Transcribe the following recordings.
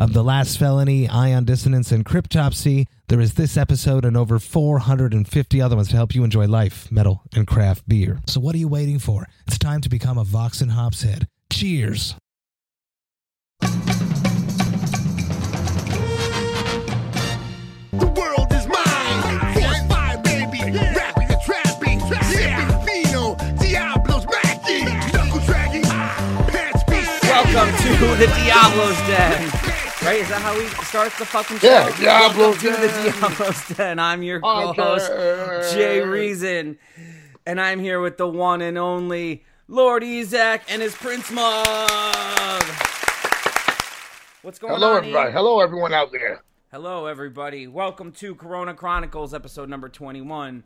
of The Last Felony, Ion Dissonance, and Cryptopsy. There is this episode and over 450 other ones to help you enjoy life, metal, and craft beer. So what are you waiting for? It's time to become a Vox and Hops head. Cheers! The world is mine. Force fire, baby. Rapping the trapping. Sipping vino. Diablo's Mackie. Knuckle dragging. Pants be Welcome to the Diablo's Den. Right? Is that how we start the fucking show? Yeah, Diablo's Welcome to the. Diablo's Den. I'm your co-host, Jay Reason. And I'm here with the one and only Lord Ezec and his Prince Mug. What's going Hello, on? everybody. E? Hello, everyone out there. Hello, everybody. Welcome to Corona Chronicles, episode number 21.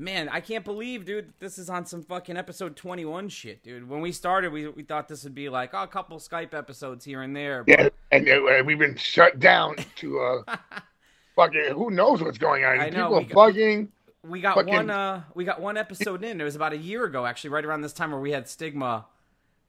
Man, I can't believe, dude, that this is on some fucking episode 21 shit, dude. When we started, we, we thought this would be like oh, a couple Skype episodes here and there. but- Yeah, and uh, we've been shut down to uh, fucking who knows what's going on. I know, People are got- bugging. We got Fucking- one. Uh, we got one episode in. It was about a year ago, actually, right around this time where we had Stigma.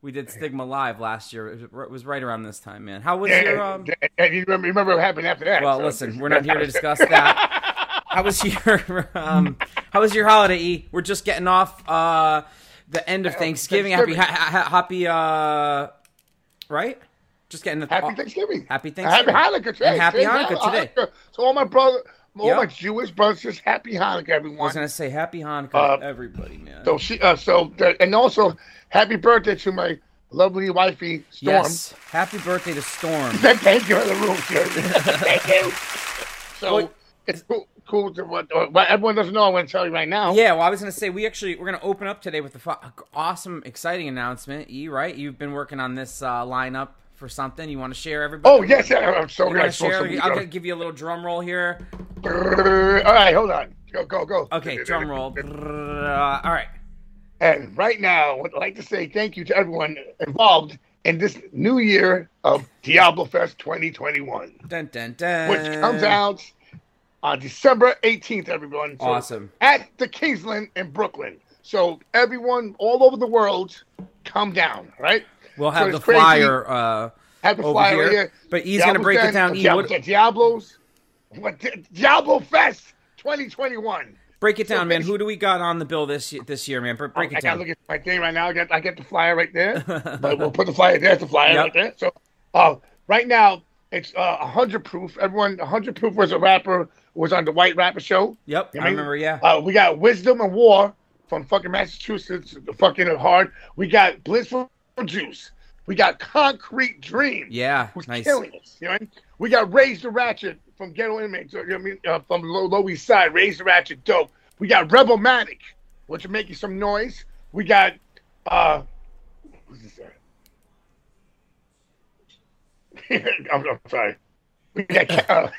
We did Stigma live last year. It was- right around this time, man. How was Yeah, your? Um... you remember, remember what happened after that. Well, so- listen, we're not here to discuss that. How was your? Um, how was your holiday? E? We're just getting off uh, the end of Thanksgiving. Happy, ha- ha- happy, uh, right? Just getting the Happy Thanksgiving. Happy Thanksgiving. Happy Hanukkah today. And happy Hanukkah today. So all my brother, all Yep. my Jewish brothers, just happy Hanukkah, everyone. I was gonna say happy Hanukkah Uh, everybody, man. So she, uh, so and also happy birthday to my lovely wifey Storm. yes, happy birthday to Storm. Thank you for the room, sir. Thank you. So Well, it's cool. To, what, what everyone doesn't know, I'm going to tell you right now. Yeah, well, I was gonna say we actually we're gonna open up today with the awesome, exciting announcement. E, right? You've been working on this uh, lineup for something. You want to share everybody? Oh yes, yeah, I'm so glad. to share? I'll give you a little drum roll here. All right, hold on. Go, go, go. Okay, drum roll. All right. And right now, I would like to say thank you to everyone involved in this new year of Diablo Fest 2021, Dun dun dun. which comes out on December 18th. Everyone, So, Awesome. at the Kingsland in Brooklyn. So everyone all over the world, come down. Right? We'll have it's the crazy. flyer. Uh, Have the over flyer here. here. But he's gonna break it down. Diablo, what- Diablos, what Diablo Fest 2021. break it So down, man. Who do we got on the bill this this year, man? Bre- Break I it gotta down. look at my thing right now. I got I get the flyer right there. but we'll put the flyer there's the flyer Yep. right there. So uh right now it's uh hundred proof. Everyone hundred proof was a rapper was on the white rapper show. Yep, You I mean? remember. Yeah. Uh we got Wisdom and War from fucking Massachusetts, the fucking hard. We got Blissful Juice. We got Concrete Dream. Yeah, Who's nice. killing us. You know? what I mean? We got Raise the Ratchet from Ghetto Inmates. You know what I mean? Uh, from Low, Low East Side. Raise the Ratchet, dope. We got Rebel Manic, which are making some noise. We got uh who's this? I'm, I'm sorry. We got uh,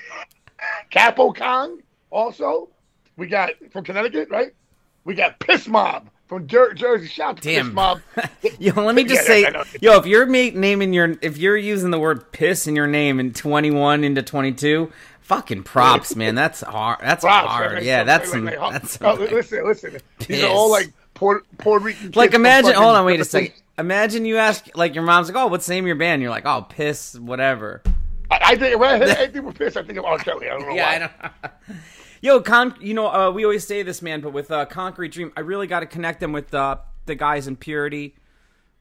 Capo Kong also. We got from Connecticut, right? We got Piss Mob from Jer- Jersey. Shout out to Damn. Piss Mob. Yo, let me just Yeah, say, yo, if you're naming your, if you're using the word piss in your name in 21 into 22, fucking props, man. That's hard. That's Props, hard. Yeah, Like, that's like, some, like, that's oh, some, listen, listen. These are all like Puerto, Puerto Rican. like imagine. Hold on, wait a second. Imagine you ask, like your mom's like, oh, what's the name of your band? You're like, oh, piss, whatever. I, think when I, think we're pissed. I think of R. Kelly. I don't know Yeah, why. I know. Yo, con, you know, uh, we always say this, man, but with uh, Concrete Dream, I really got to connect them with uh, the guys in Purity.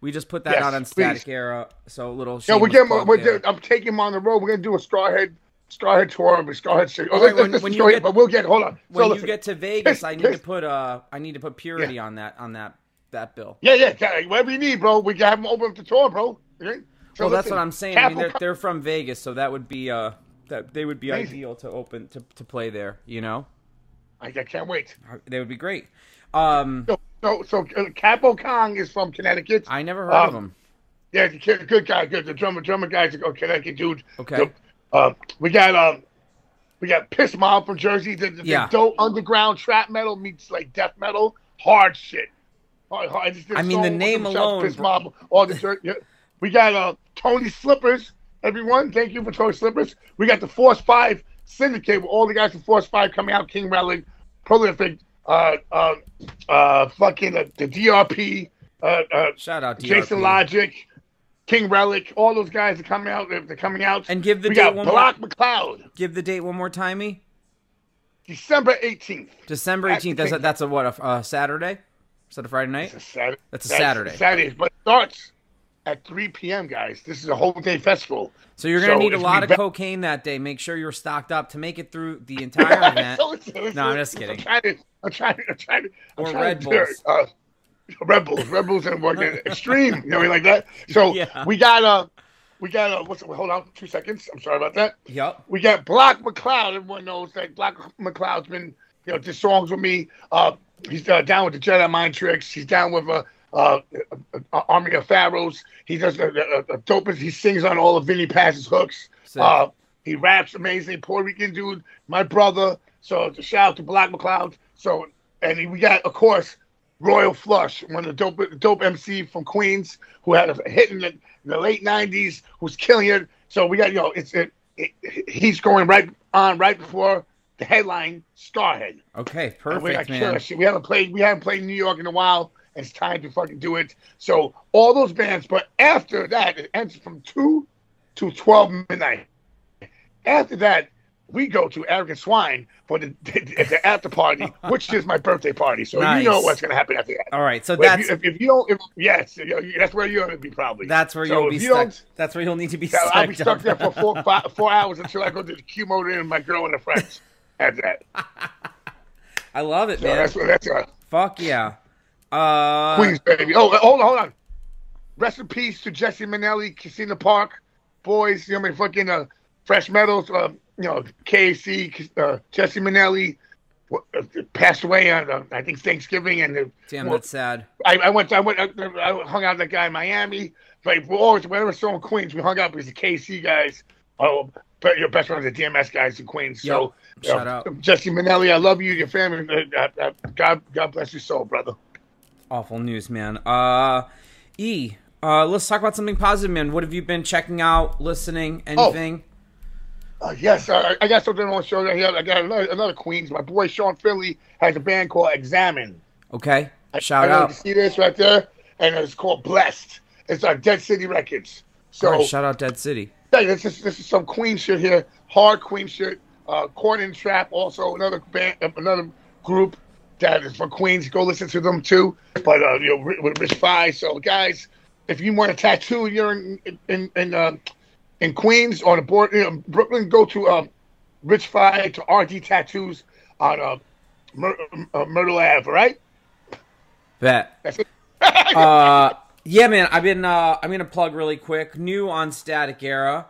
We just put that Yes, out on please. Static Era, so a little. Yeah, we're getting. We're. I'm taking him on the road. We're gonna do a Scarhead, Scarhead tour with Starhead City. Oh, right, when- when you get- but we'll get. Hold on. So when you listen. get to Vegas, Piss- I need to put uh, I need to put Purity on that on that that bill. Yeah, yeah, yeah, whatever you need, bro. We can have them open up the tour, bro. Okay? So well, that's what I'm saying. I mean, they're, they're from Vegas, so that would be uh, that they would be Amazing. ideal to open to, to play there. You know, I, I can't wait. they would be great. Um, So, so, so uh, Capo Kong is from Connecticut. I never heard Um, of them. Yeah, good guy, good. The drummer, drummer guy's a Connecticut dude. Okay. The- Uh, we got um, we got Piss Mob from Jersey. The, the, Yeah. the dope underground trap metal meets like death metal, hard shit. Hard, hard. I, mean, the name them, shout out to alone, Piss. Mob, all the Jer-. We got uh Tony Slippers. Everyone, thank you for Tony Slippers. We got the Force Five Syndicate with all the guys from Force Five coming out. King Relic, Prolific, uh, uh, uh, fucking uh, the DRP, uh, uh, Shout out DRP. Jason Logic, King Relic, all those guys are coming out. They're, they're coming out. And give the we date got one Block McCloud, Give the date one more time, me. December eighteenth. December eighteenth. That's a, that's a what? A, a Saturday? Is that a Friday night? It's a Saturday. That's a Saturday. Saturday, but it starts at 3 p.m. Guys, this is a whole day festival. So you're gonna So need a lot of ba- cococaine that day. Make sure you're stocked up to make it through the entire event. So it's- No, I'm just kidding. I'm trying to. I'm trying to. I'm trying to. I'm Or trying Red to. Bulls. Uh, Red Bulls, Red Bulls, and fucking extreme. You know, what I mean like that. So Yeah. we got uh, we got uh, what's hold on two seconds. I'm sorry about that. Yup. We got Block McCloud. Everyone knows that Block McCloud's been, you know, did songs with me. Uh, he's uh, down with the Jedi Mind Tricks. He's down with uh, uh, uh, Army of Pharaohs. He does a, a, a dope. He sings on all of Vinnie Paz's hooks. Uh, he raps amazing. Puerto Rican dude, my brother. So shout out to Block McCloud. So and we got, of course, Royal Flush, one of the dope dope MC from Queens, who had a hit in the, in the late '90s, who's killing it. So we got, you know, it's it, it, he's going right on right before the headline Scarhead. Okay. And we Perfect, man. We haven't played we haven't played New York in a while. It's time to fucking do it. So all those bands, but after that, it ends from two to twelve midnight. After that, we go to Arrogant Swine for the, the, the after party, which is my birthday party. So Nice. you know what's gonna happen after that. All right. So But if, that's you, if, if you don't, if, yes, you know, that's where you're gonna be probably. that's where So you'll be stuck. That's where you'll need to be I'll be stuck. there for four, five, four hours until I go to the Q mode and my girl and the friends. After that, I love it, so man. that's that's uh, Fuck yeah. Uh, Queens baby. Oh, hold on, hold on. Rest in peace to Jesse Minnelli, Casino Park boys. You know, I mean, fucking uh, Fresh Metals. Uh, you know, KC, uh, Jesse Minnelli uh, passed away on uh, I think Thanksgiving, and uh, Damn, well, that's sad. I, I went, I went, I, I hung out with that guy in Miami. But we always, whenever saw in Queens, we hung out because the KC guys. Oh, but your best friends, the DMS guys in Queens. So, Yep. Shout uh, out. Jesse Minnelli, I love you, your family. Uh, uh, uh, God, God bless your soul, brother. Awful news, man. Uh, E. Uh, let's talk about something positive, man. What have you been checking out, listening, anything? Uh, yes, uh, I got something I on the show here. I got another, another Queens. My boy Sean Philly has a band called Examine. Okay. I- Shout I know out. You see this right there, and it's called Blessed. It's on Dead City Records. So right, shout out Dead City. Hey, this is this is some Queen shit here, hard Queen shit. Uh, Corn and Trap, also another band, uh, another group that is from Queens. Go listen to them too. But uh, you know, with Rich Five. So guys, if you want a tattoo, you're in in in, uh, in Queens on the board, you know, Brooklyn. Go to uh, Rich Five to RD Tattoos on uh, Myr- uh, Myrtle Ave. All right, Bet. that's it. Uh, yeah, man. I've been. Uh, I'm gonna plug really quick. New on Static Era.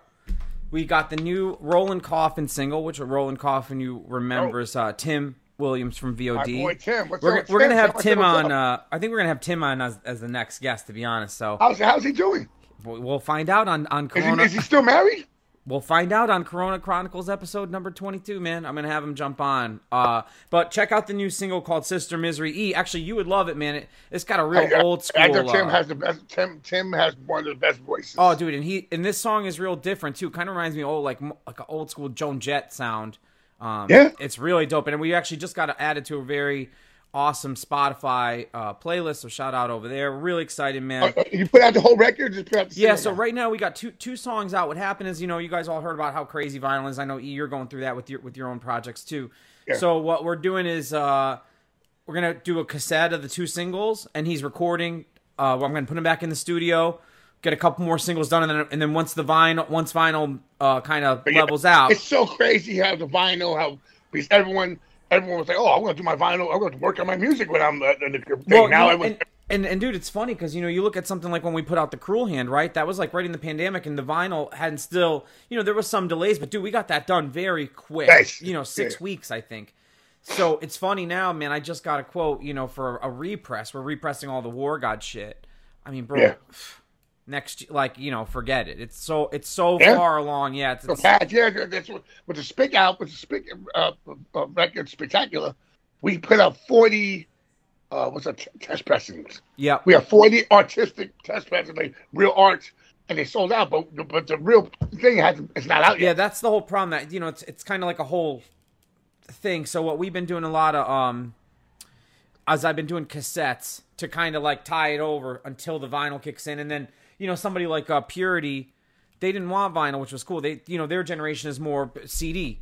We got the new Roland Coffin single, which Roland Coffin you remember is uh, Tim Williams from Oh. My VOD. boy Tim. What's We're, we're gonna have Tim on. Uh, I think we're gonna have Tim on as, as the next guest. To be honest, so How's how's he doing? we'll find out on on Is he, Corona. is he still married? We'll find out on Corona Chronicles episode number 22, man. I'm going to have him jump on. Uh, but check out the new single called Sister Misery E. Actually, you would love it, man. It, it's got a real I- I- old school. I know Tim uh, has the best. Tim Tim has one of the best voices. Oh, dude, and he and this song is real different too. Kind of reminds me of old, like like an old school Joan Jett sound. Um, Yeah. it's really dope, and we actually just got added to a very awesome Spotify uh, playlist. So shout out over there. Really excited, man. Uh, uh, you put out the whole record? Just put out Yeah, so right now we got two two songs out. What happened is, you know, you guys all heard about how crazy vinyl is. I know E, you're going through that with your with your own projects too. Yeah. So what we're doing is uh we're gonna do a cassette of the two singles, and he's recording. Uh, I'm gonna put him back in the studio, get a couple more singles done, and then and then once the vinyl once vinyl uh kind of yeah, levels out, It's so crazy how the vinyl, how because everyone, everyone was like, "Oh, I'm going to do my vinyl. I'm going to work on my music when I'm uh, in the thing." Well, now you I know, was, and, and and dude, it's funny because you know you look at something like when we put out the Cruel Hand, right? That was like right in the pandemic, and the vinyl hadn't still, you know, there was some delays, but dude, we got that done very quick. Nice. You know, six Yeah. weeks, I think. So it's funny now, man. I just got a quote, you know, for a repress. We're repressing all the War God shit. I mean, bro, Yeah. Next like you know forget it it's so it's so Yeah. far along yeah it's, it's- yeah, that's the Spick out with the Spick uh, uh, record spectacular. We put out forty. Uh, what's that? Test pressings. yeah We have forty artistic test pressings, like real art, and they sold out. But but the real thing hasn't. It's not out yet yeah that's the whole problem that you know it's it's kind of like a whole thing so what we've been doing a lot of um as i've been doing cassettes to kind of like tie it over until the vinyl kicks in and then you know somebody like uh purity they didn't want vinyl which was cool they you know their generation is more cd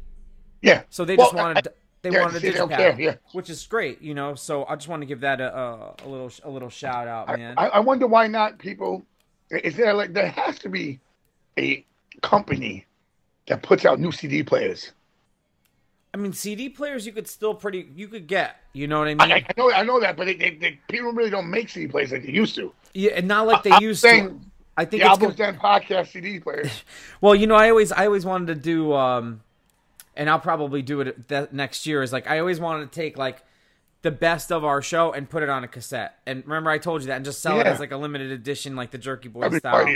Yeah. so they Well, just wanted I- they yeah, wanted a care, yeah. which is great you know so i just want to give that a, a, a little a little shout out man I, I wonder why not people. Is there like there has to be a company that puts out new CD players? I mean, CD players you could still pretty you could get. You know what I mean? I, I know I know that, but they, they, they, people really don't make CD players like they used to. yeah, and not like they I'm used to. I think the it's albums gonna, podcast CD players. well, you know, I always I always wanted to do, um, and I'll probably do it that next year. Is like I always wanted to take like the best of our show and put it on a cassette. And remember, I told you that, and just sell it as like a limited edition, like the Jerky Boy Every style.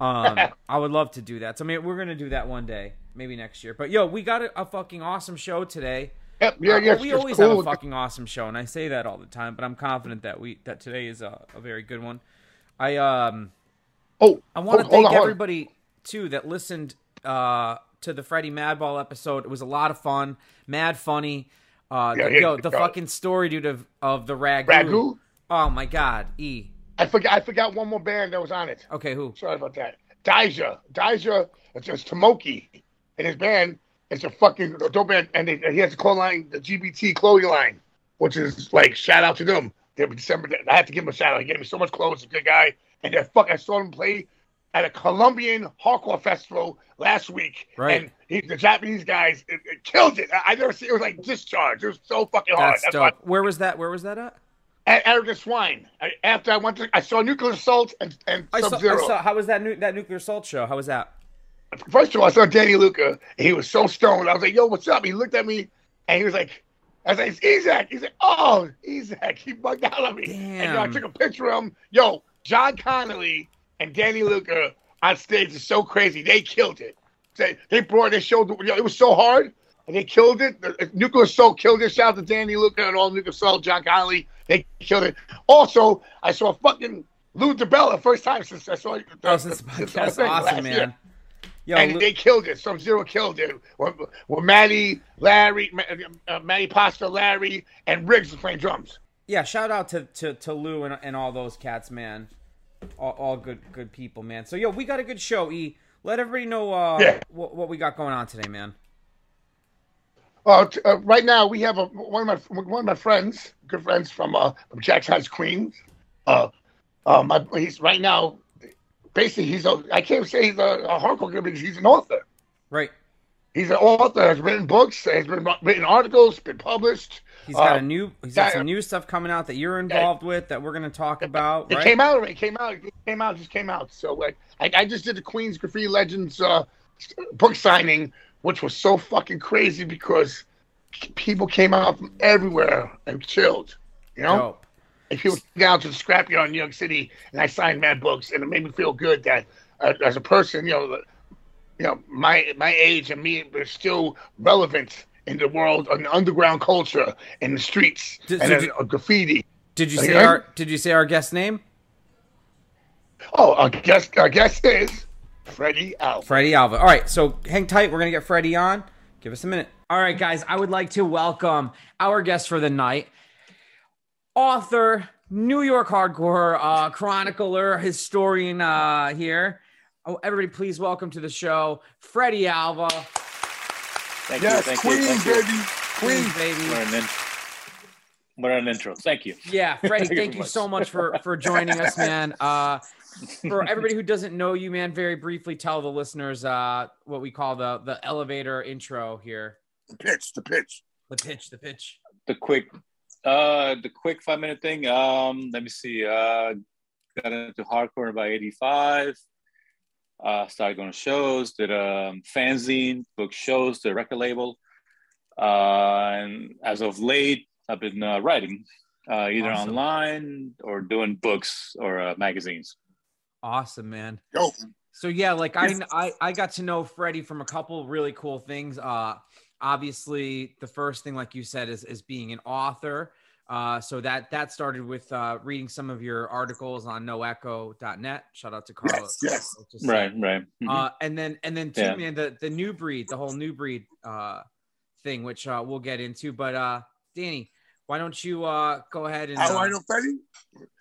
Um, I would love to do that. So I mean, we're gonna do that one day, maybe next year. But yo, we got a, a fucking awesome show today. Yep, yeah, Uh, yeah. we always cool. have a fucking awesome show, and I say that all the time. But I'm confident that we that today is a, a very good one. I um Oh, I want to thank on, hold on. everybody too that listened uh to the Freddie Madball episode. It was a lot of fun, mad funny. Uh, Yeah, the, yeah, yo, the fucking story, dude, of of the ragu. Ragu? Oh my god, E. I forgot. I forgot one more band that was on it. Okay, who? Sorry about that. Daija. Daija. It's just Tomoki, and his band. It's a fucking dope band, and, they, he has a clothing line, the GBT clothing line, which is like shout out to them. They were December. I have to give him a shout out. He gave me so much clothes. A good guy, and that fuck. I saw him play at a Colombian hardcore festival last week, Right. and he, the Japanese guys it, it killed it. I, I never see it was like discharge. It was so fucking hard. That's dope. Where was that? Where was that at? at Arrogant Swine. I, after I went to, I saw Nuclear Assault and, and I saw, Sub Zero. How was that? Nu- that nuclear Assault show? How was that? First of all, I saw Danny Luca. He was so stoned. I was like, "Yo, what's up?" He looked at me and he was like, "I was like, it's Ezec." He's like, "Oh, Ezec." He bugged out on me. And yo, I took a picture of him. Yo, John Connelly and Danny Luca on stage is so crazy. They killed it. They, they brought. They showed. You know, it was so hard. And they killed it. The- the Nuclear Assault killed it. Shout out to Danny Luca and all Nuclear Assault, John Connelly. They killed it. Also, I saw fucking Lou DeBella first time since I saw. Oh, since the- the that's awesome, man. year Yo, and Lu- they killed it. Sub Zero killed it. With, with Matty, Larry, Ma- uh, Matty Pasta, Larry, and Riggs was playing drums. yeah, shout out to to, to Lou and, and all those cats, man. All, all good good people, man. So yo, we got a good show. E, let everybody know uh, Yeah. what, what we got going on today, man. Uh, t- uh, right now, we have a, one of my one of my friends, good friends from uh, from Jack's House, Queens. Uh, uh, my, he's right now. Basically, he's a. I can't say he's a, a hardcore guy because he's an author. Right. He's an author. Has written books. Has been written articles. Been published. He's got a Um, new he's got some new stuff coming out that you're involved with that we're gonna talk about. It Right? came out. It came out. It came out. Just came out. So like, I, I just did the Queens Graffiti Legends uh, book signing, which was so fucking crazy because people came out from everywhere and chilled. You know, Dope. and people came down to the scrapyard in New York City, and I signed mad books, and it made me feel good that uh, as a person, you know, you know, my my age and me are still relevant in the world, in the underground culture, in the streets, Did- and did in, you- uh, graffiti. Did you say our Did you say our guest name? Oh, our guest, our guest is Freddie Alva. Freddie Alva. All right, so hang tight. We're gonna get Freddie on. Give us a minute. All right, guys. I would like to welcome our guest for the night, author, New York hardcore uh, chronicler, historian uh, here. Oh, everybody, please welcome to the show, Freddie Alva. Thank Yes, you. Thank you. Queens, Thank you. baby. Queens, Queens. baby. What an, in- what an intro. Thank you. Yeah, Freddie, Thank you thank you much. so much for for joining us, man. Uh, for everybody who doesn't know you, man, very briefly tell the listeners uh, what we call the the elevator intro here. The pitch, the pitch. The pitch, the pitch. The quick, uh, the quick five minute thing. Um, let me see. Uh, got into hardcore by '85. Uh, started going to shows. Did a um, fanzine, book shows, the record label. Uh, and as of late, I've been uh, writing, uh, either Awesome. online or doing books or uh, magazines. Awesome, man. Yo, So yeah, like I, I I got to know Freddie from a couple really cool things. Uh obviously the first thing like you said is is being an author. Uh so that that started with uh reading some of your articles on noecho.net. Shout out to Carlos. yes. Just- Right, right. Mhm. Uh and then and then too, Yeah. man, the the new breed, the whole new breed uh thing, which uh we'll get into. But uh Danny, why don't you uh go ahead and how uh, I know Freddie?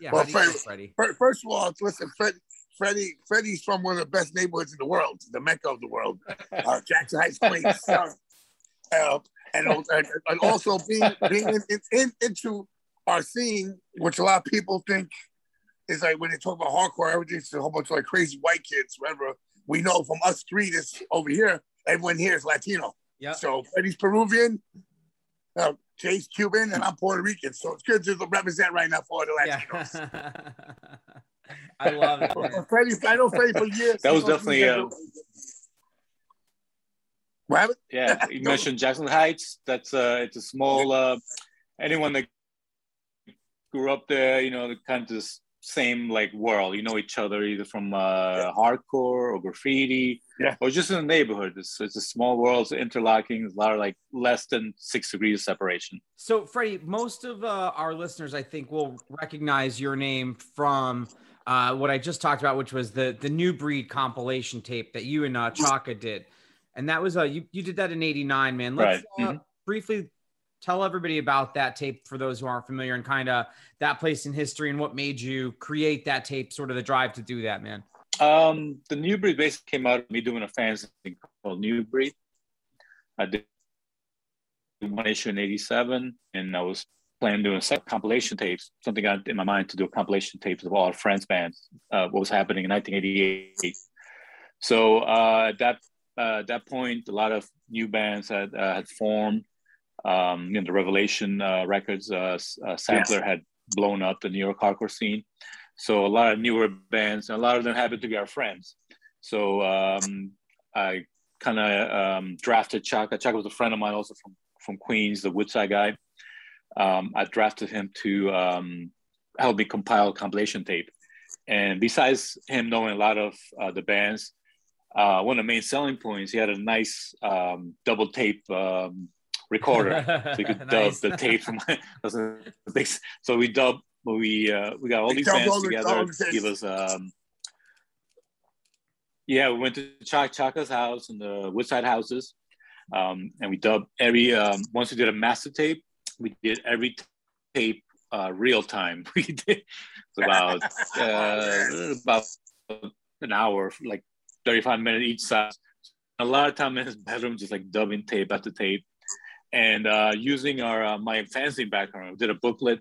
yeah, Well, do you know Freddie- Freddie? First of all, listen, Fred, Freddie, Freddie's from one of the best neighborhoods in the world, the mecca of the world, uh, Jackson Heights, Queens. Uh, and, and, and also being being in, in, in, into our scene, which a lot of people think is like when they talk about hardcore, everything's a whole bunch of like crazy white kids, whatever. We know from us three this over here, everyone here is Latino. Yeah. So Freddie's Peruvian, uh, Jay's Cuban, and I'm Puerto Rican. So it's good to represent right now for the Latinos. Yeah. I love it. man. Freddie, I know Freddie for years. That was He goes- definitely, uh, What happened? Yeah, you mentioned Jackson Heights. That's uh, it's a small. Uh, anyone that grew up there, you know, the kind of this same like world. You know each other either from uh, hardcore or graffiti, Yeah. or just in the neighborhood. It's, it's a small world. It's interlocking. There's a lot of like less than six degrees of separation. So, Freddie, most of uh, our listeners, I think, will recognize your name from uh, what I just talked about, which was the the new breed compilation tape that you and uh, Chaka did, and that was uh, you you did that in '89, man. Let's Right. uh, briefly tell everybody about that tape for those who aren't familiar, and kind of that place in history and what made you create that tape, sort of the drive to do that, man. Um, the New Breed basically came out of me doing a fanzine called New Breed. I did one issue in '87, and I was planning doing second compilation tapes. Something had in my mind to do a compilation tapes of all our friends' bands. Uh, what was happening in 1988. So uh, at that uh, at that point, a lot of new bands had uh, had formed. Um, you know, the Revelation uh, Records uh, uh, sampler had blown up the New York hardcore scene. So a lot of newer bands, and a lot of them happened to be our friends. So um, I kind of um, drafted Chaka. Chaka was a friend of mine, also from from Queens, the Woodside guy. Um, I drafted him to um, help me compile a compilation tape. And besides him knowing a lot of uh, the bands, uh, one of the main selling points, he had a nice um, double tape um, recorder. So you could Nice. dub the tape. From so we dub we uh we got all We these dubbed bands all together all the to give us um yeah we went to Chaka Chaka's house and the Woodside houses um and we dubbed every um once we did a master tape we did every tape uh real time. We did it's about uh about an hour like 35 minutes each side a lot of time in his bedroom just like dubbing tape after tape and uh, using our uh, my fanzine background, we did a booklet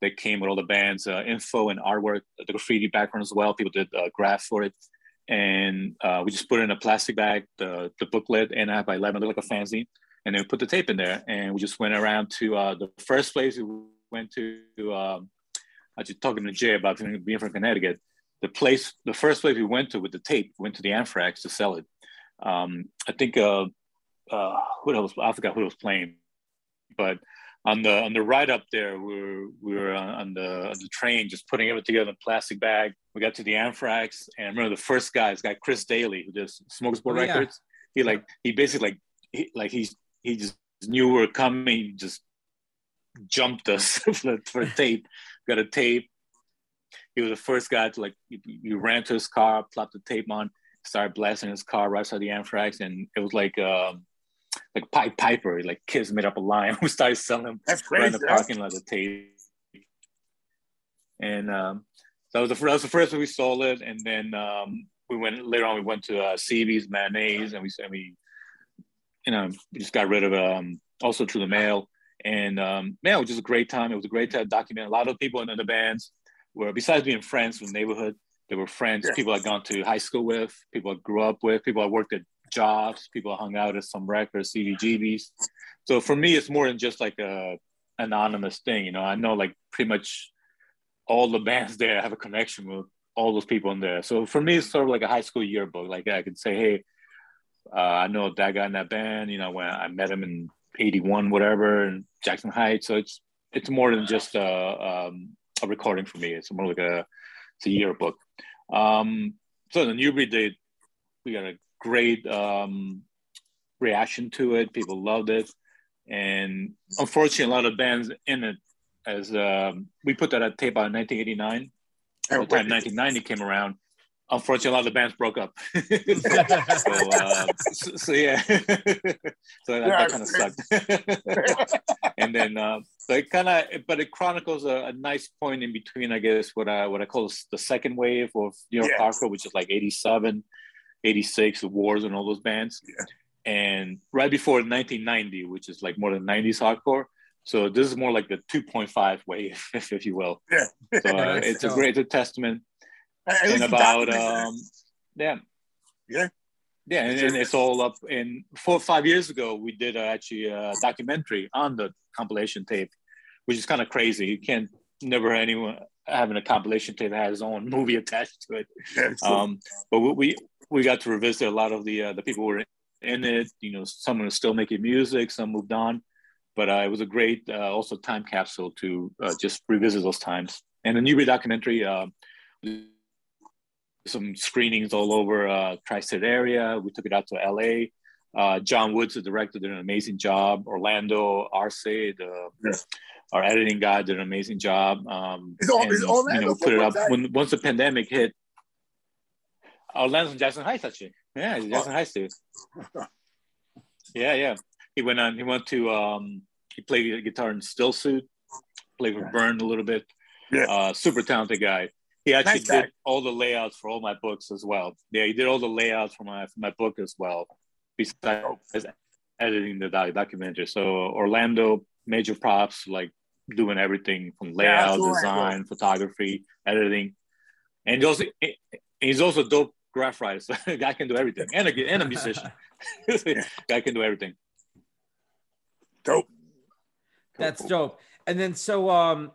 that came with all the band's uh, info and artwork, the graffiti background as well. People did uh, graph for it, and uh, we just put it in a plastic bag, the the booklet, and I by eleven, looked like a fanzine, and then we put the tape in there, and we just went around to uh, the first place we went to. Um, I was talking to Jay about being from Connecticut. The place, the first place we went to with the tape, went to the Anthrax to sell it. Um, I think uh, uh, who else? I forgot who was playing, but on the on the ride up there, we were we were on, on the on the train, just putting everything together in a plastic bag. We got to the Anthrax, and I remember the first guy, this guy Chris Daly, who does Smokesport Oh, yeah. Records. He like he basically like he, like he's he just knew we were coming, he just jumped us for for the tape. Got a tape. He was the first guy to like he, he ran to his car, plopped the tape on, started blasting his car right outside the Anthrax, and it was like um like Pied Piper, like kids made up a line. We started selling them That's right in the parking lot of tape. And um, that was the first, that was the first one we sold it, and then um, we went later on. We went to uh, CB's matinees, and we and we, you know, we just got rid of um, also through the mail. And um, man, it was just a great time. It was a great time to document a lot of people in the bands were besides being friends from the neighborhood, they were friends, Yeah. people I'd gone to high school with, people I grew up with, people I worked at jobs, people I hung out at some records, CBGBs. So for me, it's more than just like a anonymous thing. You know, I know like pretty much all the bands there I have a connection with all those people in there. So for me, it's sort of like a high school yearbook. Like I could say, hey, uh, I know that guy in that band. You know, when I met him in '81, whatever, in Jackson Heights. So it's it's more than just a, um, a recording for me. It's more like a it's a yearbook. Um, so the New Breed, they, we got a great um, reaction to it. People loved it, and unfortunately, a lot of bands in it. As um, we put that at tape out in 1989. At the time 1990 came around, unfortunately, a lot of the bands broke up. so, uh, so, so, yeah, so that, that kind of sucked. and then, uh, so it kind of, but it chronicles a, a, nice point in between, I guess, what I what I call the second wave of New York yeah. hardcore, which is like 87, 86, the Wars and all those bands. Yeah. And right before 1990, which is like more than 90s hardcore. So this is more like the 2.5 wave, if, you will. Yeah. So uh, it's a great a testament and about um, yeah, yeah, yeah, and, and, it's all up. In four five years ago, we did uh, actually a documentary on the compilation tape, which is kind of crazy. You can't never anyone having a compilation tape that has its own movie attached to it. Yeah, um, but we we got to revisit a lot of the uh, the people who were in it. You know, some are still making music, some moved on. But uh, it was a great uh, also time capsule to uh, just revisit those times. And the New documentary uh, some screenings all over uh, tri-state area. We took it out to LA. Uh, John Woods, the director, did an amazing job. Orlando Arce, the yeah. our editing guy, did an amazing job. Um, is, all, and, Orlando you know, put it up when once the pandemic hit. Orlando's in Jackson Heights, actually. Yeah, he's Jackson. Heights dude. yeah, yeah. He went on. He went to. Um, he played guitar in Stillsuit. Played with Burn a little bit. Yeah. Uh, super talented guy. He actually nice did all the layouts for all my books as well. Yeah, he did all the layouts for my for my book as well, besides editing the documentary. So Orlando, major props, like doing everything from layout, yeah, design, cool. photography, editing, and he's also he's also dope graph writer. So guy can do everything, and a and a musician. guy can do everything. Dope. That's dope. And then so um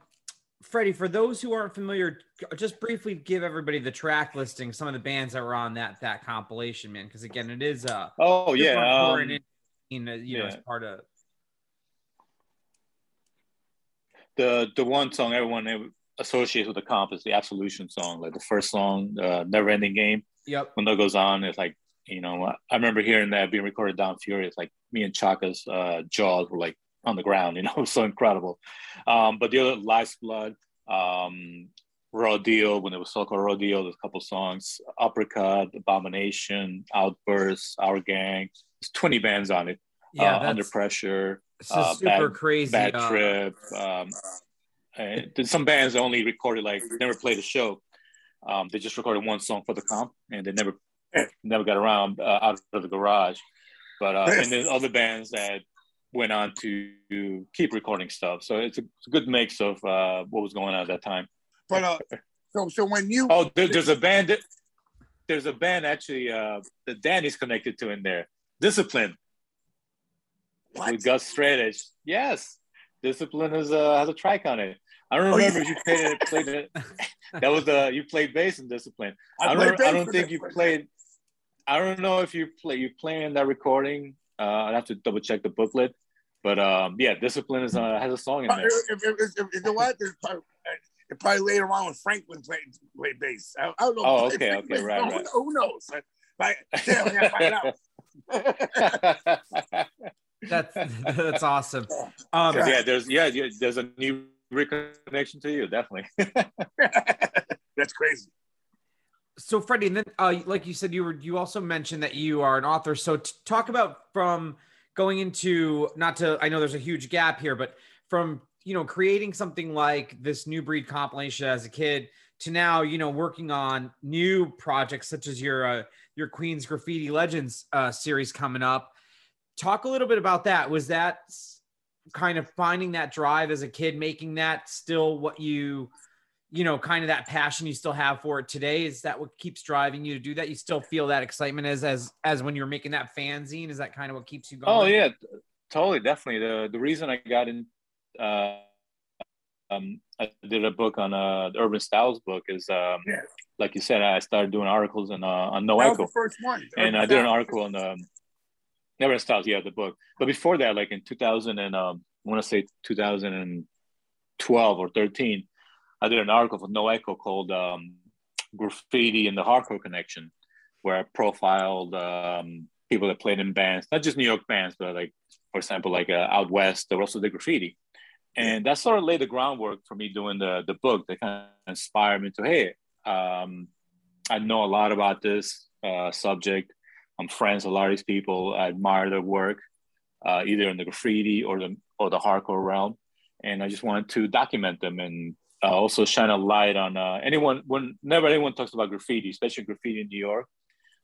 Freddie, for those who aren't familiar, just briefly give everybody the track listing, some of the bands that were on that that compilation, man. Because again, it is uh oh yeah, um, in, you yeah. know, part of the the one song everyone associates with the comp is the Absolution song, like the first song, uh, Never Ending Game. Yep. When that goes on, it's like you know, I remember hearing that being recorded down Furious, like me and Chaka's uh, jaws were like on the ground. You know, so incredible. Um, but the other Life's Blood, um, Raw Deal, when it was so called Raw Deal, there's a couple songs, Uppercut, Abomination, Outburst, Our Gang. There's 20 bands on it. Yeah, uh, Under Pressure, uh, super bad, crazy. Bad uh, Trip. Um, and some bands only recorded like never played a show. Um, they just recorded one song for the comp, and they never never got around uh, out of the garage. But uh, and then other bands that went on to keep recording stuff. So it's a, it's a good mix of uh, what was going on at that time. But uh, so so when you oh, there, there's a band. That, there's a band actually uh, that Danny's connected to in there. Discipline. What? With Gus Straight Edge. Yes, Discipline is uh, has a track on it. I don't remember oh, yeah. if you played it. Played it. that was the uh, you played bass in Discipline. I, I don't. I don't think you played. I don't know if you play you playing that recording uh, I'd have to double check the booklet, but um, yeah, Discipline is uh, has a song in there. If, if, if, you know what? Probably, probably later on when Franklin played played bass. I, I don't know. Oh, okay, okay, right, right. Who, who knows? Like, yeah, find out. that's that's awesome. Um, yeah, there's yeah, there's a new reconnection to you, definitely. that's crazy so Freddie, and then uh, like you said, you were you also mentioned that you are an author. So t- talk about from going into not to I know there's a huge gap here, but from you know creating something like this new breed compilation as a kid to now you know working on new projects such as your uh, your Queen's Graffiti Legends uh, series coming up. Talk a little bit about that. Was that kind of finding that drive as a kid, making that still what you you know, kind of that passion you still have for it today? Is that what keeps driving you to do that? You still feel that excitement as as as when you're making that fanzine? Is that kind of what keeps you going? Oh yeah, totally, definitely. The the reason I got in, uh, um, I did a book on uh, the Urban Styles book is um, yeah. like you said, I started doing articles on uh, on No Echo. first one, and I did an article on um, Urban Styles, yeah, the book. But before that, like in 2000 and um, I want to say 2012 or 13 I did an article for No Echo called um, graffiti and the hardcore connection, where I profiled um, people that played in bands, not just New York bands, but like, for example, like uh, out west, they also did graffiti. And that sort of laid the groundwork for me doing the, the book that kind of inspired me to, hey, um, I know a lot about this uh, subject. I'm friends with a lot of these people. I admire their work, uh, either in the graffiti or the or the hardcore realm, and I just wanted to document them and uh, also shine a light on uh, anyone. Whenever anyone talks about graffiti, especially graffiti in New York,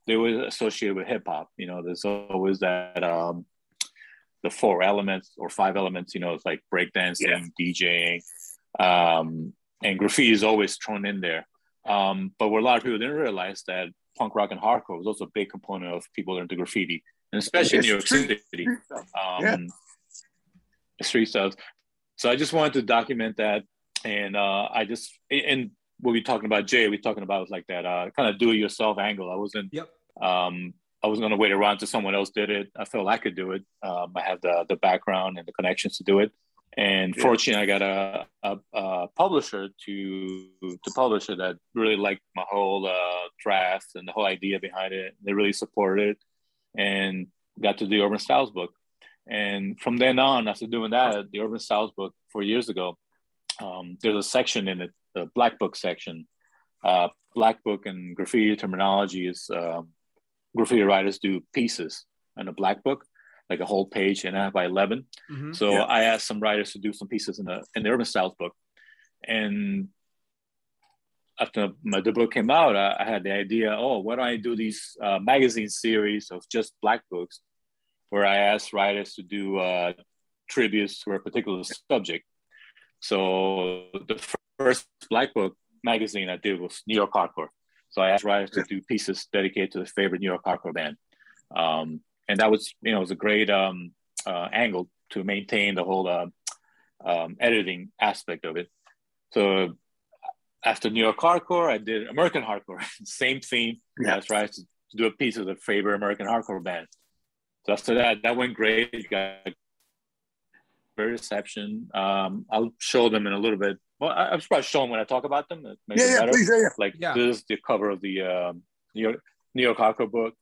they were associated with hip hop. You know, there's always that um, the four elements or five elements. You know, it's like breakdancing, yeah. DJing, um, and graffiti is always thrown in there. Um, but what a lot of people didn't realize that punk rock and hardcore was also a big component of people into graffiti, and especially in New York City, um, yeah. street stuff. So I just wanted to document that, and uh, I just and what we talking about, Jay, We're talking about like that uh, kind of do-it-yourself angle. I wasn't. Yep. Um, I was going to wait around until someone else did it. I felt I could do it. Um, I have the the background and the connections to do it. And yeah. fortunately, I got a, a, a, publisher to to publish it that really liked my whole uh, draft and the whole idea behind it. They really supported it, and got to the Urban Styles book. And from then on, after doing that, the Urban Styles book four years ago, um, there's a section in it, the Black Book section. Uh, Black Book and graffiti terminology is um, graffiti writers do pieces in a Black Book like a whole page and a half by 11. Mm-hmm. So yeah. I asked some writers to do some pieces in the in the Urban Styles book, and after my the book came out, I, I, had the idea, oh, why don't I do these uh, magazine series of just black books, where I asked writers to do uh, tributes to a particular subject. So the first black book magazine I did was New York Hardcore. So I asked writers to do pieces dedicated to the favorite New York Hardcore band. Um, and that was you know it was a great um, uh, angle to maintain the whole uh, um, editing aspect of it. So after New York hardcore, I did American hardcore, same theme. Yeah. I tried to, to do a piece of the favorite American hardcore band. So after that, that went great. Got great reception. Um, I'll show them in a little bit. Well, I, will probably show them when I talk about them. Yeah, yeah, please, yeah, yeah. Like yeah. this is the cover of the uh, New York New York hardcore book.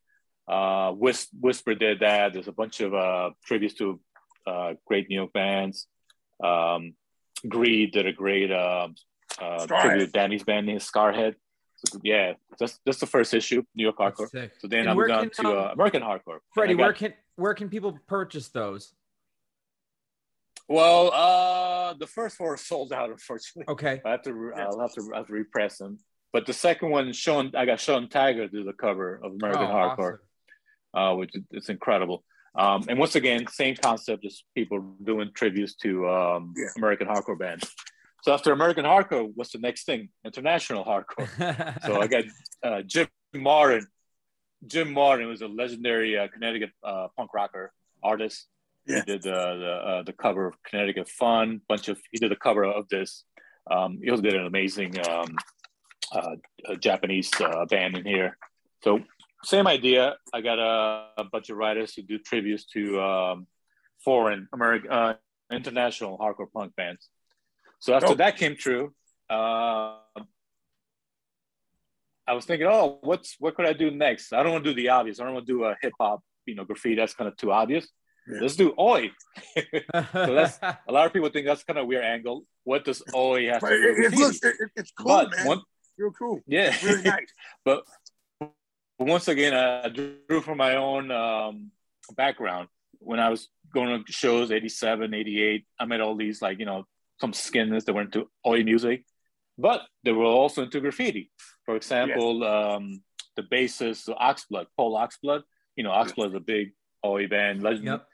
Uh, Whis- Whisper did that. There's a bunch of uh, tributes to uh, great New York bands. Um, Greed did a great uh, uh, tribute to Danny's band named Scarhead. So, yeah, that's that's the first issue, New York Hardcore. So then I moved on to uh, American Hardcore. Freddie, got, where can where can people purchase those? Well, uh, the first four sold out, unfortunately. Okay. I have to. I'll have to. I have to repress them. But the second one, Sean, I got Sean Taggart do the cover of American oh, Hardcore. Awesome uh, which is incredible. Um, and once again, same concept, just people doing tributes to um, yeah. American hardcore bands. So after American hardcore, what's the next thing? International hardcore. so I got uh, Jim Martin. Jim Martin was a legendary uh, Connecticut uh, punk rocker artist. Yeah. He did the the, uh, the, cover of Connecticut Fun. Bunch of he did the cover of this. Um, he also did an amazing um, uh, Japanese band in here. So same idea. I got a, a, bunch of writers who do tributes to um, foreign American, uh, international hardcore punk bands. So after oh. that came true, uh, I was thinking, oh, what's what could I do next? I don't want to do the obvious. I don't want to do a hip hop, you know, graffiti. That's kind of too obvious. Let's do oi. so that's a lot of people think that's kind of weird angle. What does oi have to do? It, it looks, it, it's cool, but man. One, You're cool. Yeah, really nice. but but once again, I drew from my own um, background. When I was going to shows, 87, 88, I met all these, like, you know, some skinners that were into oi music, but they were also into graffiti. For example, yes. um, the bassist, Oxblood, Paul Oxblood. You know, Oxblood is a big oi band, legend, yep.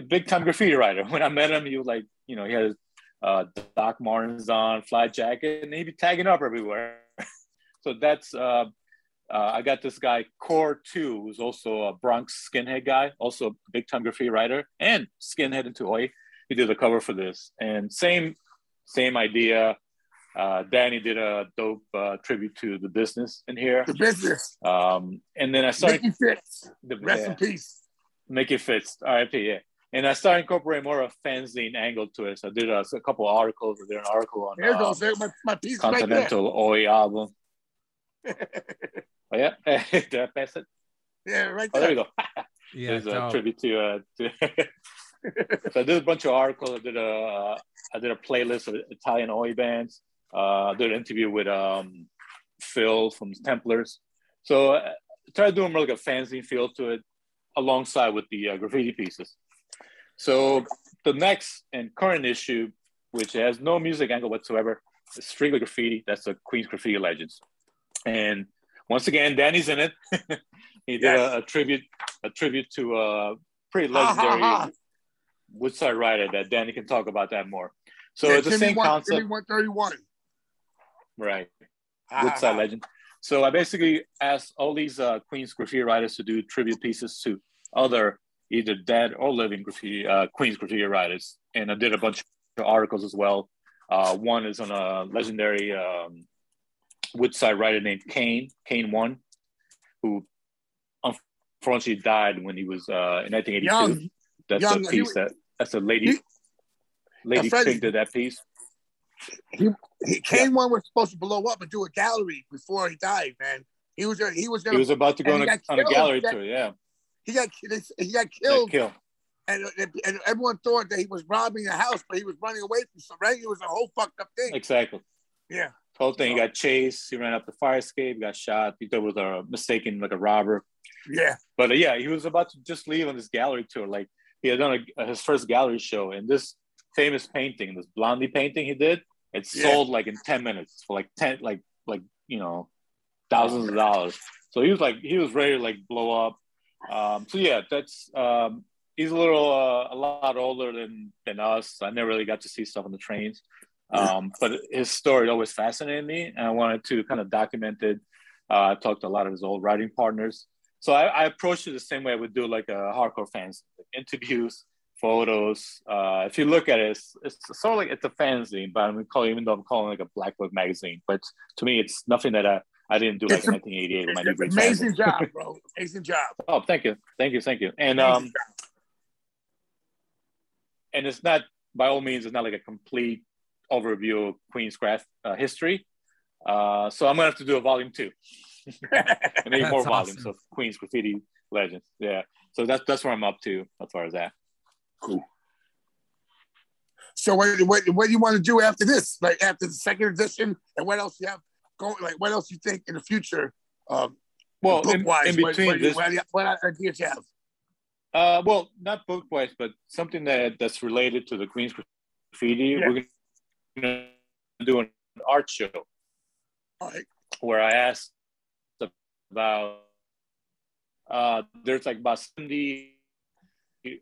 Big time graffiti writer. When I met him, he was like, you know, he had uh, Doc Martens on, flat jacket, and he'd be tagging up everywhere. so that's uh, uh, I got this guy Core Two, who's also a Bronx skinhead guy, also a big time graffiti writer and skinhead into Oi. He did the cover for this, and same same idea. Uh, Danny did a dope uh, tribute to the business in here. The business. Um, and then I started. Mickey Fitz. The, Rest yeah, in peace. Mickey Fitz. RIP. Yeah. And I started incorporating more of a fanzine angle to it. So I did a, a couple articles. I did an article on there goes, um, my, my piece Continental right Oi album. oh yeah, did I pass it? Yeah, right there. Oh, there. there we go. Yeah, There's a tribute to. Uh, to so I did a bunch of articles. I did a uh, I did a playlist of Italian oi bands. Uh, I did an interview with um, Phil from Templars. So I tried doing more like a fanzine feel to it, alongside with the uh, graffiti pieces. So the next and current issue, which has no music angle whatsoever, is strictly graffiti. That's the Queen's Graffiti Legends, and once again, Danny's in it. he did Yes. a, a tribute a tribute to a pretty legendary. Woodside writer that Danny can talk about that more. So Yeah, it's the same one- concept, Jimmy 131. right? Woodside legend. So I basically asked all these uh, Queens graffiti writers to do tribute pieces to other either dead or living graffiti uh, Queens graffiti writers, and I did a bunch of articles as well. Uh, one is on a legendary um, Woodside writer named Kane, Kane One, who unfortunately died when he was uh, in 1982. Young. that's young, a piece was- that that's a lady. he- Lady Pink did that piece. He, Kane one was supposed to blow up and do a gallery before he died, man. He was he was He gonna was about to go on a, on a gallery That- tour. Yeah, he got he got That killed, and, and everyone thought that he was robbing a house, but he was running away from some. It was a whole fucked up thing. Exactly. Yeah, whole thing. He got chased. He ran up the fire escape. Got shot. He thought it was a mistaken like a robber. yeah, But uh, yeah, he was about to just leave on this gallery tour. Like he had done a, his first gallery show, and this famous painting, this Blondie painting he did, it Yeah. sold like in ten minutes for like ten, like like you know, thousands of dollars. So he was like he was ready to like blow up. Um, so yeah, that's um, he's a little uh, a lot older than than us. I never really got to see stuff on the trains. Um, but his story always fascinated me, and I wanted to kind of document it. Uh, I talked to a lot of his old writing partners, so I, I approached it the same way I would do like a hardcore fans interviews, photos. Uh, if you look at it, it's, it's sort of like it's a fanzine, but I'm calling even though I'm calling it like a black book magazine. But to me, it's nothing that I, I didn't do like It's a- 1988 with my new green amazing magazine. job, bro. Amazing job. Oh, thank you, thank you, thank you. And Amazing um, job. and it's not by all means it's not like a complete overview of Queenscraft uh, history. Uh, so I'm gonna have to do a volume two, and maybe more awesome. volumes of Queens graffiti legends. Yeah, so that's that's where I'm up to as far as that. Cool. So what, what what do you want to do after this? Like after the second edition, and what else you have going? Like what else you think in the future? Um, Well, book wise in between what, this, what, what ideas you have? uh, well, not book wise, but something that that's related to the Queens graffiti. Yeah. We're gonna do an art show right. where I asked about uh, there's like about 70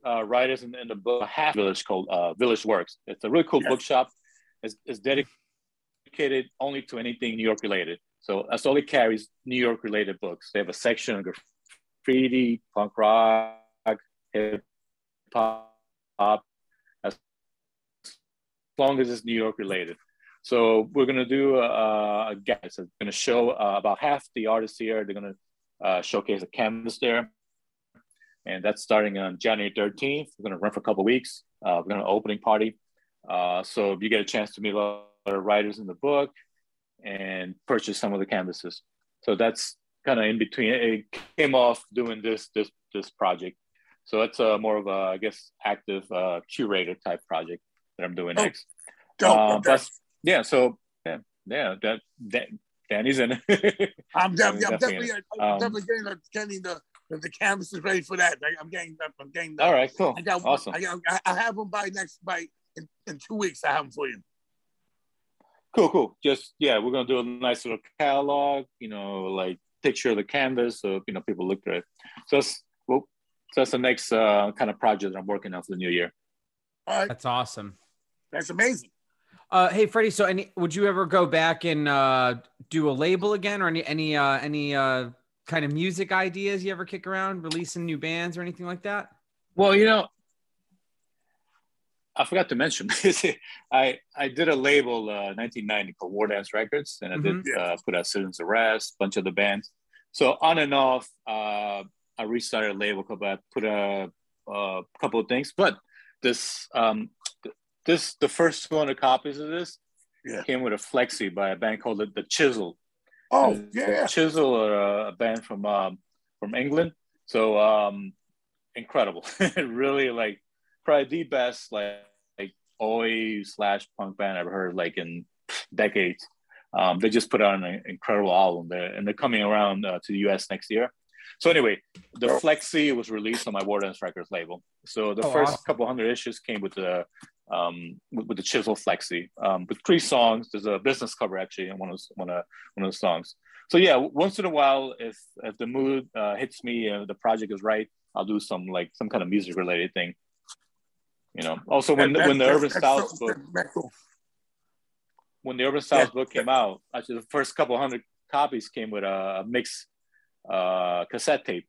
uh, writers in, in the book half village called uh, Village Works. It's a really cool Yeah. bookshop. It's, it's dedicated only to anything New York related. So it carries New York related books. They have a section of graffiti, punk rock, hip hop, as long as it's New York related. So we're gonna do a, a guess. It's gonna show uh, about half the artists here. They're gonna uh, showcase a canvas there, and that's starting on January 13th. We're gonna run for a couple weeks. Uh, we're gonna an opening party. Uh, so if you get a chance to meet a of writers in the book and purchase some of the canvases. So that's kind of in between. It came off doing this this this project. So it's a more of a I guess active uh, curator type project that I'm doing Oh, next. Dope. Uh, okay. but yeah, so yeah, yeah, that, that Danny's in it. I'm, def- I'm I'm definitely definitely, in I'm Um, definitely getting, the, getting the, the the canvases ready for that. Like, I'm getting, I'm getting. The, All right, cool, I got awesome, I, got, I I have them by next by in, in two weeks. I have them for you. Cool, cool. Just yeah, we're gonna do a nice little catalog. You know, like picture of the canvas, so you know people look through it. So that's well, so that's the next uh, kind of project that I'm working on for the new year. All right, That's awesome. that's amazing. Uh, hey Freddie, so any would you ever go back and uh, do a label again, or any any uh, any uh, kind of music ideas you ever kick around, releasing new bands or anything like that? Well, you know, I forgot to mention I I did a label uh, 1990 called War Dance Records, and I did uh, put out Citizens Arrest, bunch of the bands. So on and off, uh, I restarted a label, couple, I put a, a couple of things. But this um, this the first 200 copies of this Yeah. came with a flexi by a band called the, Chisel, Oh yeah. Chisel are a band from um, from England. So um, incredible. really like probably the best like oi slash punk band I've heard like in decades. Um, they just put out an incredible album there, and they're coming around uh, to the U.S. next year. So anyway, the Flexi was released on my War Dance Records label. So the Oh, first awesome. couple hundred issues came with the um, with, with the Chisel Flexi, um, with three songs. There's a business cover actually in one of one of one of the songs. So yeah, once in a while, if if the mood uh, hits me and the project is right, I'll do some like some kind of music related thing. You know. Also, when That- when the Urban Styles so- book cool. when the Urban Styles Yeah. book came out, actually the first couple hundred copies came with a, mix uh, cassette tape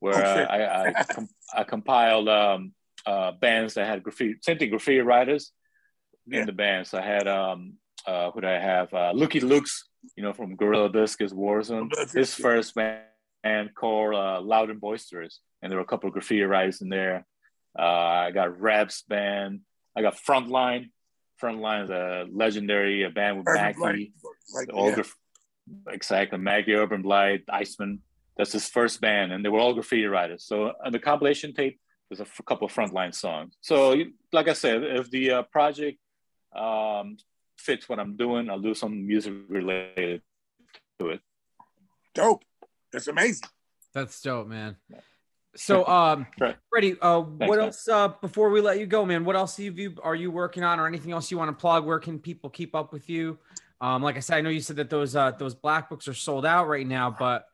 where Oh, uh, I I, com- I compiled um, uh, bands that had graffiti, same thing, graffiti writers Yeah. in the bands. I had um, uh, who did I have? Uh, Lukey Lukes, you know, from Gorilla Biscuits Warzone. His first band called uh, Loud and Boisterous, and there were a couple of graffiti writers in there. Uh, I got Raps band. I got Frontline. Frontline is a legendary a band with Urban Mackie. Blight, all yeah. graf- exactly Maggie Urban Blight, Iceman. That's his first band, and they were all graffiti writers. So on the compilation tape, there's a f- couple of frontline songs. So like I said, if the uh, project um, fits what I'm doing, I'll do some music related to it. dope. That's amazing. That's dope, man. So, um, Right. Freddie, uh, what man. else? Uh, before we let you go, man, what else have you are you working on, or anything else you want to plug? Where can people keep up with you? Um, like I said, I know you said that those uh those black books are sold out right now, but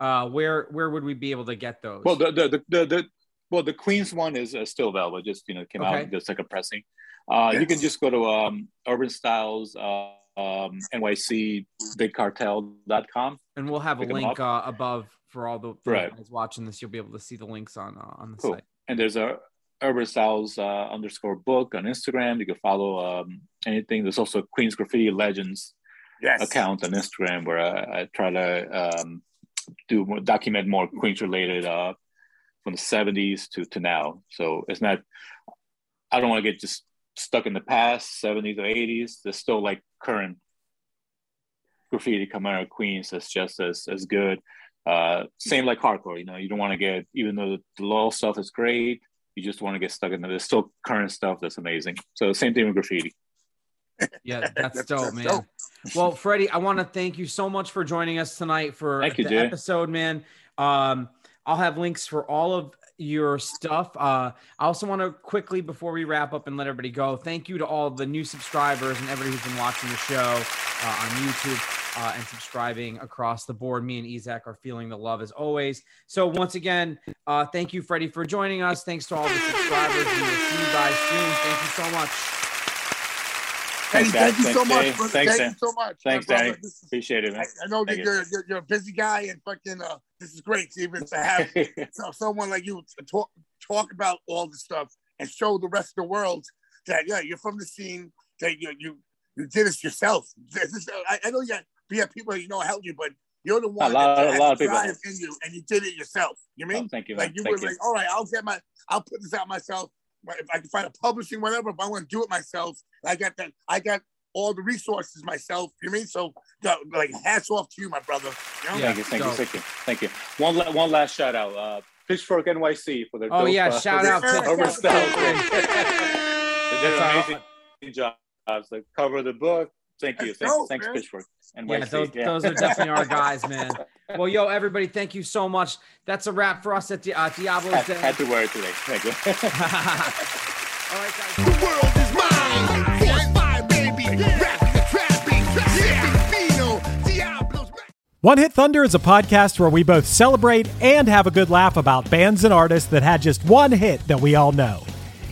uh, where where would we be able to get those? Well, the the the, the, the well the Queens one is uh, still available. Just you know came Okay. out just like a pressing. Uh, You can just go to um, Urban Styles uh, um, NYC BigCartel.com. and we'll have a link uh, above for all the, the Right. guys watching this. You'll be able to see the links on uh, on the Cool. site. and there's a Urban Styles uh, underscore book on Instagram. You can follow um, anything. There's also Queens Graffiti Legends Yes. account on Instagram where I, I try to um, do more, document more Queens related uh, from the 70s to, to now. So it's not, I don't want to get just stuck in the past, 70s or 80s. There's still like current graffiti coming out of Queens that's just as, as good. Uh, same like hardcore, you know, you don't want to get, even though the law stuff is great, you just want to get stuck in there. There's still current stuff that's amazing. So same thing with graffiti. Yeah, that's, That's- dope, that's man. dope. Well, Freddie, I want to thank you so much for joining us tonight for Thank the Jay. episode, man. Um, I'll have links for all of your stuff. Uh, I also want to quickly, before we wrap up and let everybody go, thank you to all the new subscribers and everybody who's been watching the show uh, on YouTube uh, and subscribing across the board. Me and Ezec are feeling the love as always. So once again, uh, thank you, Freddie, for joining us. Thanks to all the subscribers. We will see you guys soon. Thank you so much. Thank, Thanks, thank you Dad. so much. Danny. Thanks, thank Dan. you so much. Thanks, my. Danny. Appreciate it, man. I, I know that Thank you. you're, you're you're a busy guy and fucking uh, this is great to even to have so- someone like you to talk talk about all this stuff and show the rest of the world that yeah you're from the scene that you you you did this yourself. This is- I, I know you have, you have people you know help you, but you're the one lot- that a has lot of the people drive help. in you, and you did it yourself. You mean Oh, thank you, like you Thank were you. like, all right, I'll get my, I'll put this out myself. If I can find a publishing, whatever, if I want to do it myself, I got that. I got all the resources myself. You mean so? Like hats off to you, my brother. You know? Yeah. Thank you, thank you, thank you, thank you. One, la- one last shout out, uh, Pitchfork NYC for their Oh, dope, yeah, uh, shout for out their Pitchfork. Urban Styles. That's they did an amazing job. The cover of the book. Thank you, thanks, dope, thanks man. Pitchfork NYC. Yeah, those, those are definitely our guys, man. Well, yo, everybody, thank you so much. That's a wrap for us at Di- uh, Diablo's had, Day. had to wear it today. Thank you. All right, guys. The world is mine. Force fire, baby. Rap the trap beat. Sipping vino. Diablos. One Hit Thunder is a podcast where we both celebrate and have a good laugh about bands and artists that had just one hit that we all know.